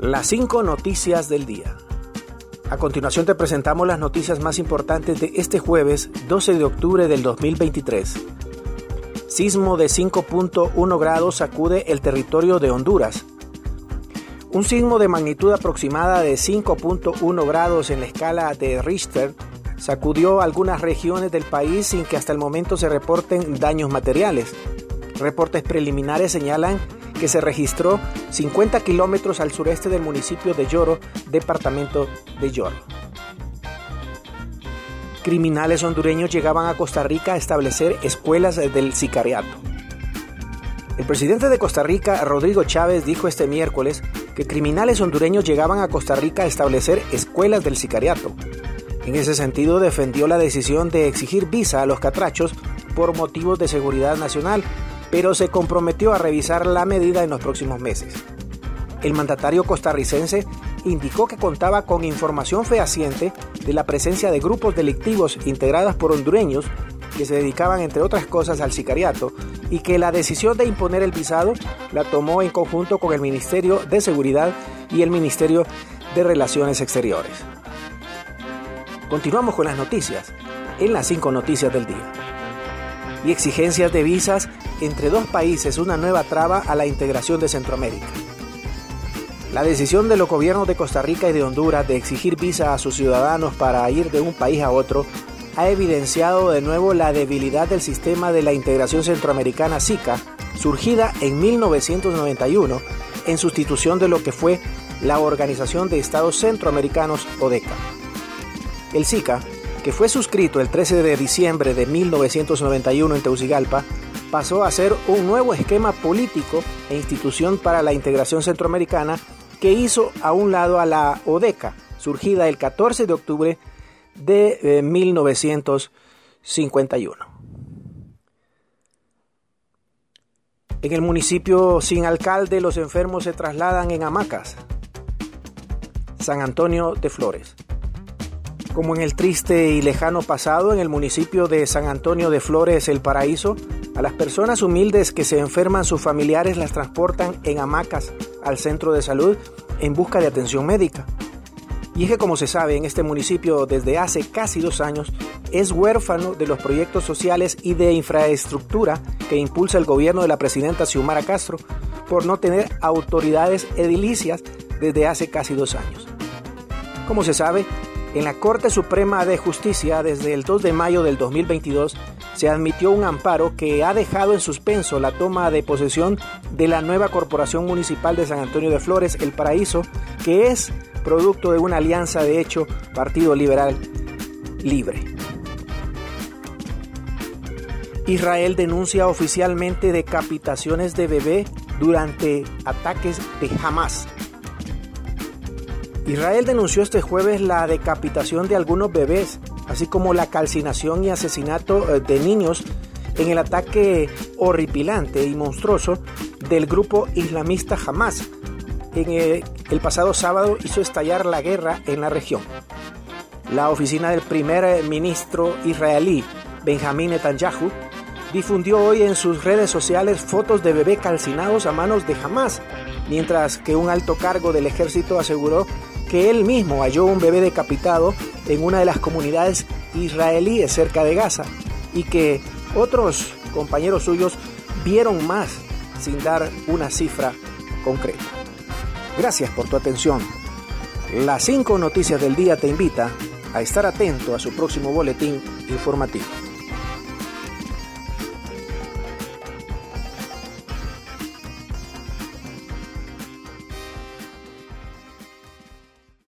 Las cinco noticias del día. A continuación te presentamos las noticias más importantes de este jueves 12 de octubre del 2023. Sismo de 5.1 grados sacude el territorio de Honduras. Un sismo de magnitud aproximada de 5.1 grados en la escala de Richter sacudió algunas regiones del país sin que hasta el momento se reporten daños materiales. Reportes preliminares señalan que se registró 50 kilómetros al sureste del municipio de Lloro, departamento de Lloro. Criminales hondureños llegaban a Costa Rica a establecer escuelas del sicariato. El presidente de Costa Rica, Rodrigo Chávez, dijo este miércoles que criminales hondureños llegaban a Costa Rica a establecer escuelas del sicariato. En ese sentido, defendió la decisión de exigir visa a los catrachos por motivos de seguridad nacional pero se comprometió a revisar la medida en los próximos meses. El mandatario costarricense indicó que contaba con información fehaciente de la presencia de grupos delictivos integrados por hondureños que se dedicaban entre otras cosas al sicariato y que la decisión de imponer el visado la tomó en conjunto con el Ministerio de Seguridad y el Ministerio de Relaciones Exteriores. Continuamos con las noticias en las cinco noticias del día. Y exigencias de visas entre dos países una nueva traba a la integración de Centroamérica. La decisión de los gobiernos de Costa Rica y de Honduras de exigir visa a sus ciudadanos para ir de un país a otro ha evidenciado de nuevo la debilidad del sistema de la integración centroamericana SICA, surgida en 1991 en sustitución de lo que fue la Organización de Estados Centroamericanos ODECA. El SICA, que fue suscrito el 13 de diciembre de 1991 en Tegucigalpa, pasó a ser un nuevo esquema político e institución para la integración centroamericana que hizo a un lado a la ODECA, surgida el 14 de octubre de 1951. Eh, en el municipio sin alcalde los enfermos se trasladan en hamacas. San Antonio de Flores. Como en el triste y lejano pasado, en el municipio de San Antonio de Flores, El Paraíso, a las personas humildes que se enferman, sus familiares las transportan en hamacas al centro de salud en busca de atención médica. Y es que como se sabe, en este municipio desde hace casi dos años es huérfano de los proyectos sociales y de infraestructura que impulsa el gobierno de la presidenta Xiomara Castro por no tener autoridades edilicias desde hace casi dos años. Como se sabe, en la Corte Suprema de Justicia desde el 2 de mayo del 2022 se admitió un amparo que ha dejado en suspenso la toma de posesión de la nueva Corporación Municipal de San Antonio de Flores, El Paraíso, que es producto de una alianza de hecho Partido Liberal Libre. Israel denuncia oficialmente decapitaciones de bebé durante ataques de Hamas. Israel denunció este jueves la decapitación de algunos bebés así como la calcinación y asesinato eh, de niños en el ataque horripilante y monstruoso del grupo islamista Hamas. En el, el pasado sábado hizo estallar la guerra en la región. La oficina del primer ministro israelí, Benjamín Netanyahu, difundió hoy en sus redes sociales fotos de bebés calcinados a manos de Hamas, mientras que un alto cargo del ejército aseguró que él mismo halló un bebé decapitado en una de las comunidades israelíes cerca de Gaza y que otros compañeros suyos vieron más sin dar una cifra concreta. Gracias por tu atención. Las cinco noticias del día te invita a estar atento a su próximo boletín informativo.